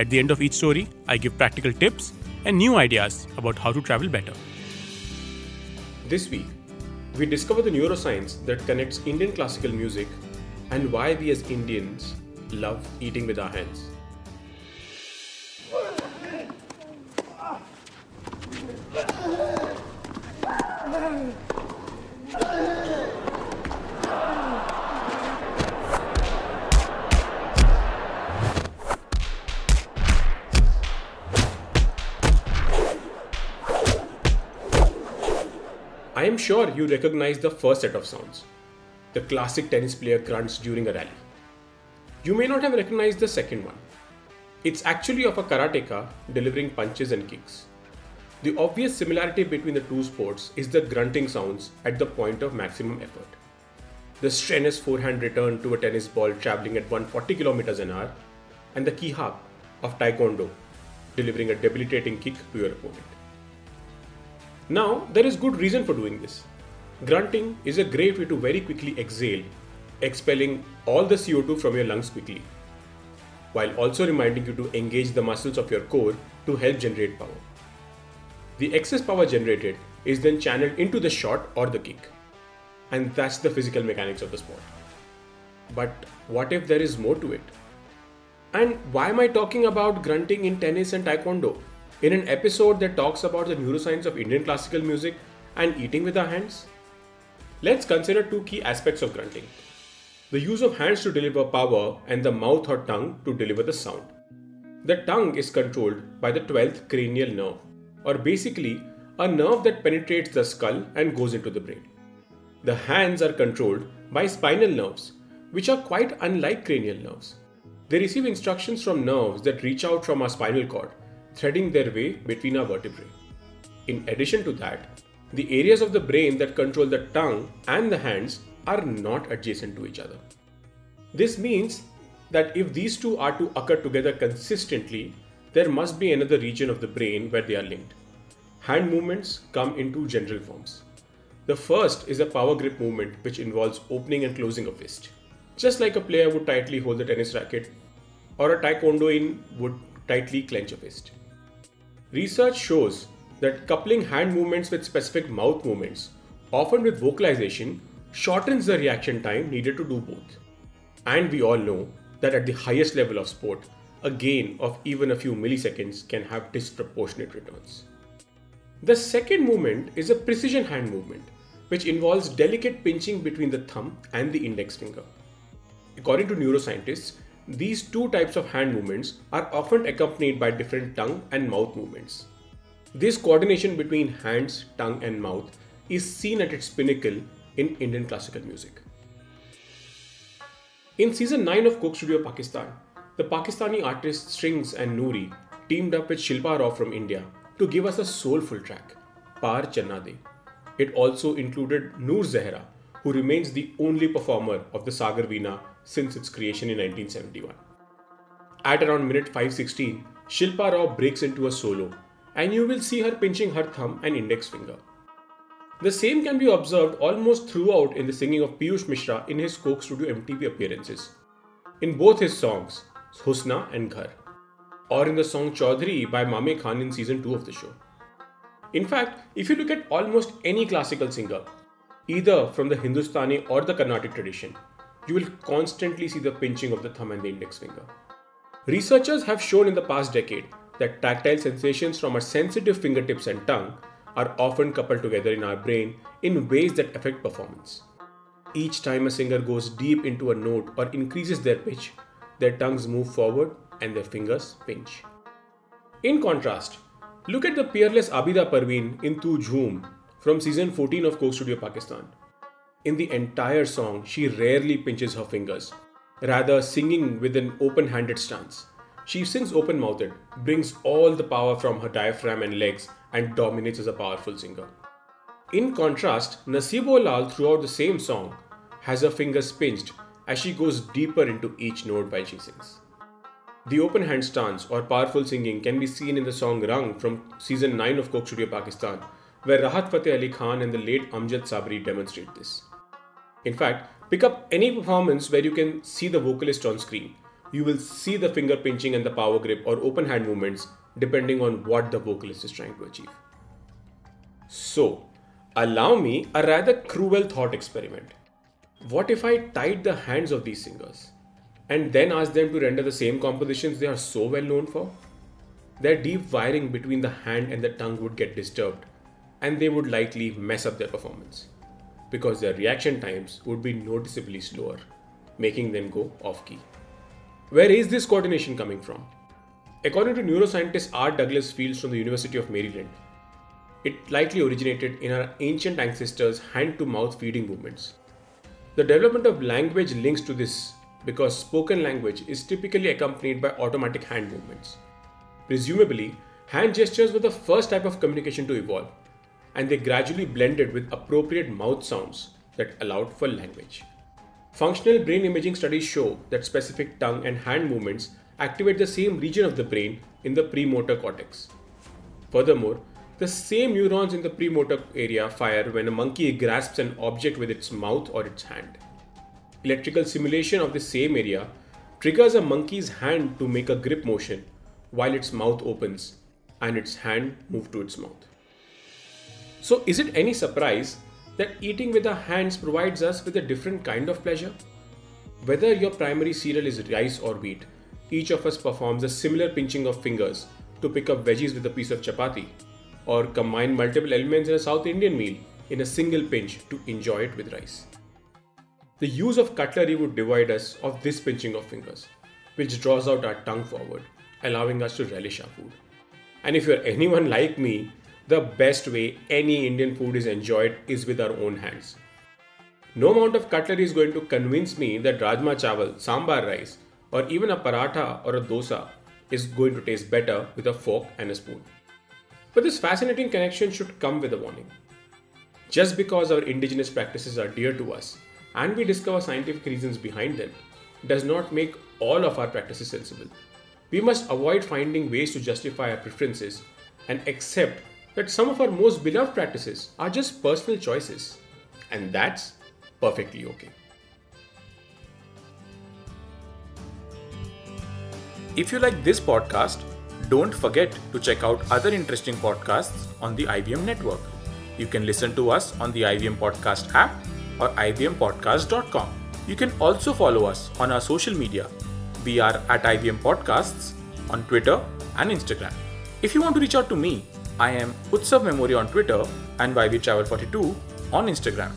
At the end of each story, I give practical tips and new ideas about how to travel better. This week, we discover the neuroscience that connects Indian classical music and why we as Indians love eating with our hands. I am sure you recognize the first set of sounds the classic tennis player grunts during a rally. You may not have recognized the second one. It's actually of a karateka delivering punches and kicks. The obvious similarity between the two sports is the grunting sounds at the point of maximum effort. The strenuous forehand return to a tennis ball traveling at 140 km an hour, and the kihap of taekwondo delivering a debilitating kick to your opponent. Now, there is good reason for doing this. Grunting is a great way to very quickly exhale, expelling all the CO2 from your lungs quickly, while also reminding you to engage the muscles of your core to help generate power. The excess power generated is then channeled into the shot or the kick. And that's the physical mechanics of the sport. But what if there is more to it? And why am I talking about grunting in tennis and taekwondo? In an episode that talks about the neuroscience of Indian classical music and eating with our hands? Let's consider two key aspects of grunting the use of hands to deliver power and the mouth or tongue to deliver the sound. The tongue is controlled by the 12th cranial nerve, or basically a nerve that penetrates the skull and goes into the brain. The hands are controlled by spinal nerves, which are quite unlike cranial nerves. They receive instructions from nerves that reach out from our spinal cord threading their way between our vertebrae. In addition to that, the areas of the brain that control the tongue and the hands are not adjacent to each other. This means that if these two are to occur together consistently, there must be another region of the brain where they are linked. Hand movements come in two general forms. The first is a power grip movement which involves opening and closing a fist. Just like a player would tightly hold the tennis racket, or a taekwondoin would tightly clench a fist. Research shows that coupling hand movements with specific mouth movements, often with vocalization, shortens the reaction time needed to do both. And we all know that at the highest level of sport, a gain of even a few milliseconds can have disproportionate returns. The second movement is a precision hand movement, which involves delicate pinching between the thumb and the index finger. According to neuroscientists, these two types of hand movements are often accompanied by different tongue and mouth movements. This coordination between hands, tongue, and mouth is seen at its pinnacle in Indian classical music. In season 9 of Coke Studio Pakistan, the Pakistani artists Strings and Noori teamed up with Shilpa Rao from India to give us a soulful track, Paar Channa De. It also included Noor Zehra, who remains the only performer of the Sagar Veena since its creation in 1971. At around minute 516, Shilpa Rao breaks into a solo, and you will see her pinching her thumb and index finger. The same can be observed almost throughout in the singing of Piyush Mishra in his Coke Studio MTV appearances. In both his songs, Husna and Ghar, or in the song Choudhary by Mame Khan in season 2 of the show. In fact, if you look at almost any classical singer, either from the Hindustani or the Carnatic tradition, you will constantly see the pinching of the thumb and the index finger. Researchers have shown in the past decade that tactile sensations from our sensitive fingertips and tongue are often coupled together in our brain in ways that affect performance. Each time a singer goes deep into a note or increases their pitch, their tongues move forward and their fingers pinch. In contrast, look at the peerless Abida Parveen in Tu Jhoom from season 14 of Coke Studio Pakistan. In the entire song, she rarely pinches her fingers, rather, singing with an open handed stance, she sings open mouthed, brings all the power from her diaphragm and legs, and dominates as a powerful singer. In contrast, Naseebo Lal throughout the same song has her fingers pinched as she goes deeper into each note while she sings. The open hand stance or powerful singing can be seen in the song Rang from season 9 of Coke Studio Pakistan, where Rahat Fateh Ali Khan and the late Amjad Sabri demonstrate this. In fact, pick up any performance where you can see the vocalist on screen. You will see the finger pinching and the power grip or open hand movements depending on what the vocalist is trying to achieve. So, allow me a rather cruel thought experiment. What if I tied the hands of these singers and then asked them to render the same compositions they are so well known for? Their deep wiring between the hand and the tongue would get disturbed and they would likely mess up their performance because their reaction times would be noticeably slower, making them go off key. Where is this coordination coming from? According to neuroscientist R. Douglas Fields from the University of Maryland, it likely originated in our ancient ancestors' hand to mouth feeding movements. The development of language links to this because spoken language is typically accompanied by automatic hand movements. Presumably, hand gestures were the first type of communication to evolve, and they gradually blended with appropriate mouth sounds that allowed for language. Functional brain imaging studies show that specific tongue and hand movements activate the same region of the brain in the premotor cortex. Furthermore, the same neurons in the premotor area fire when a monkey grasps an object with its mouth or its hand. Electrical stimulation of the same area triggers a monkey's hand to make a grip motion while its mouth opens and its hand moves to its mouth. So, is it any surprise that eating with our hands provides us with a different kind of pleasure? Whether your primary cereal is rice or wheat, each of us performs a similar pinching of fingers to pick up veggies with a piece of chapati, or combine multiple elements in a South Indian meal in a single pinch to enjoy it with rice. The use of cutlery would divide us of this pinching of fingers, which draws out our tongue forward, allowing us to relish our food. And if you're anyone like me, the best way any Indian food is enjoyed is with our own hands. No amount of cutlery is going to convince me that rajma chawal, sambar rice, or even a paratha or a dosa is going to taste better with a fork and a spoon. But this fascinating connection should come with a warning. Just because our indigenous practices are dear to us and we discover scientific reasons behind them does not make all of our practices sensible. We must avoid finding ways to justify our preferences and accept that some of our most beloved practices are just personal choices, and that's perfectly okay. If you like this podcast, don't forget to check out other interesting podcasts on the IVM network. You can listen to us on the IVM Podcast app or ivmpodcast.com. You can also follow us on our social media. We are at IVM Podcasts on Twitter and Instagram. If you want to reach out to me, I am Utsav Mamoria on Twitter and YV Travel 42 on Instagram.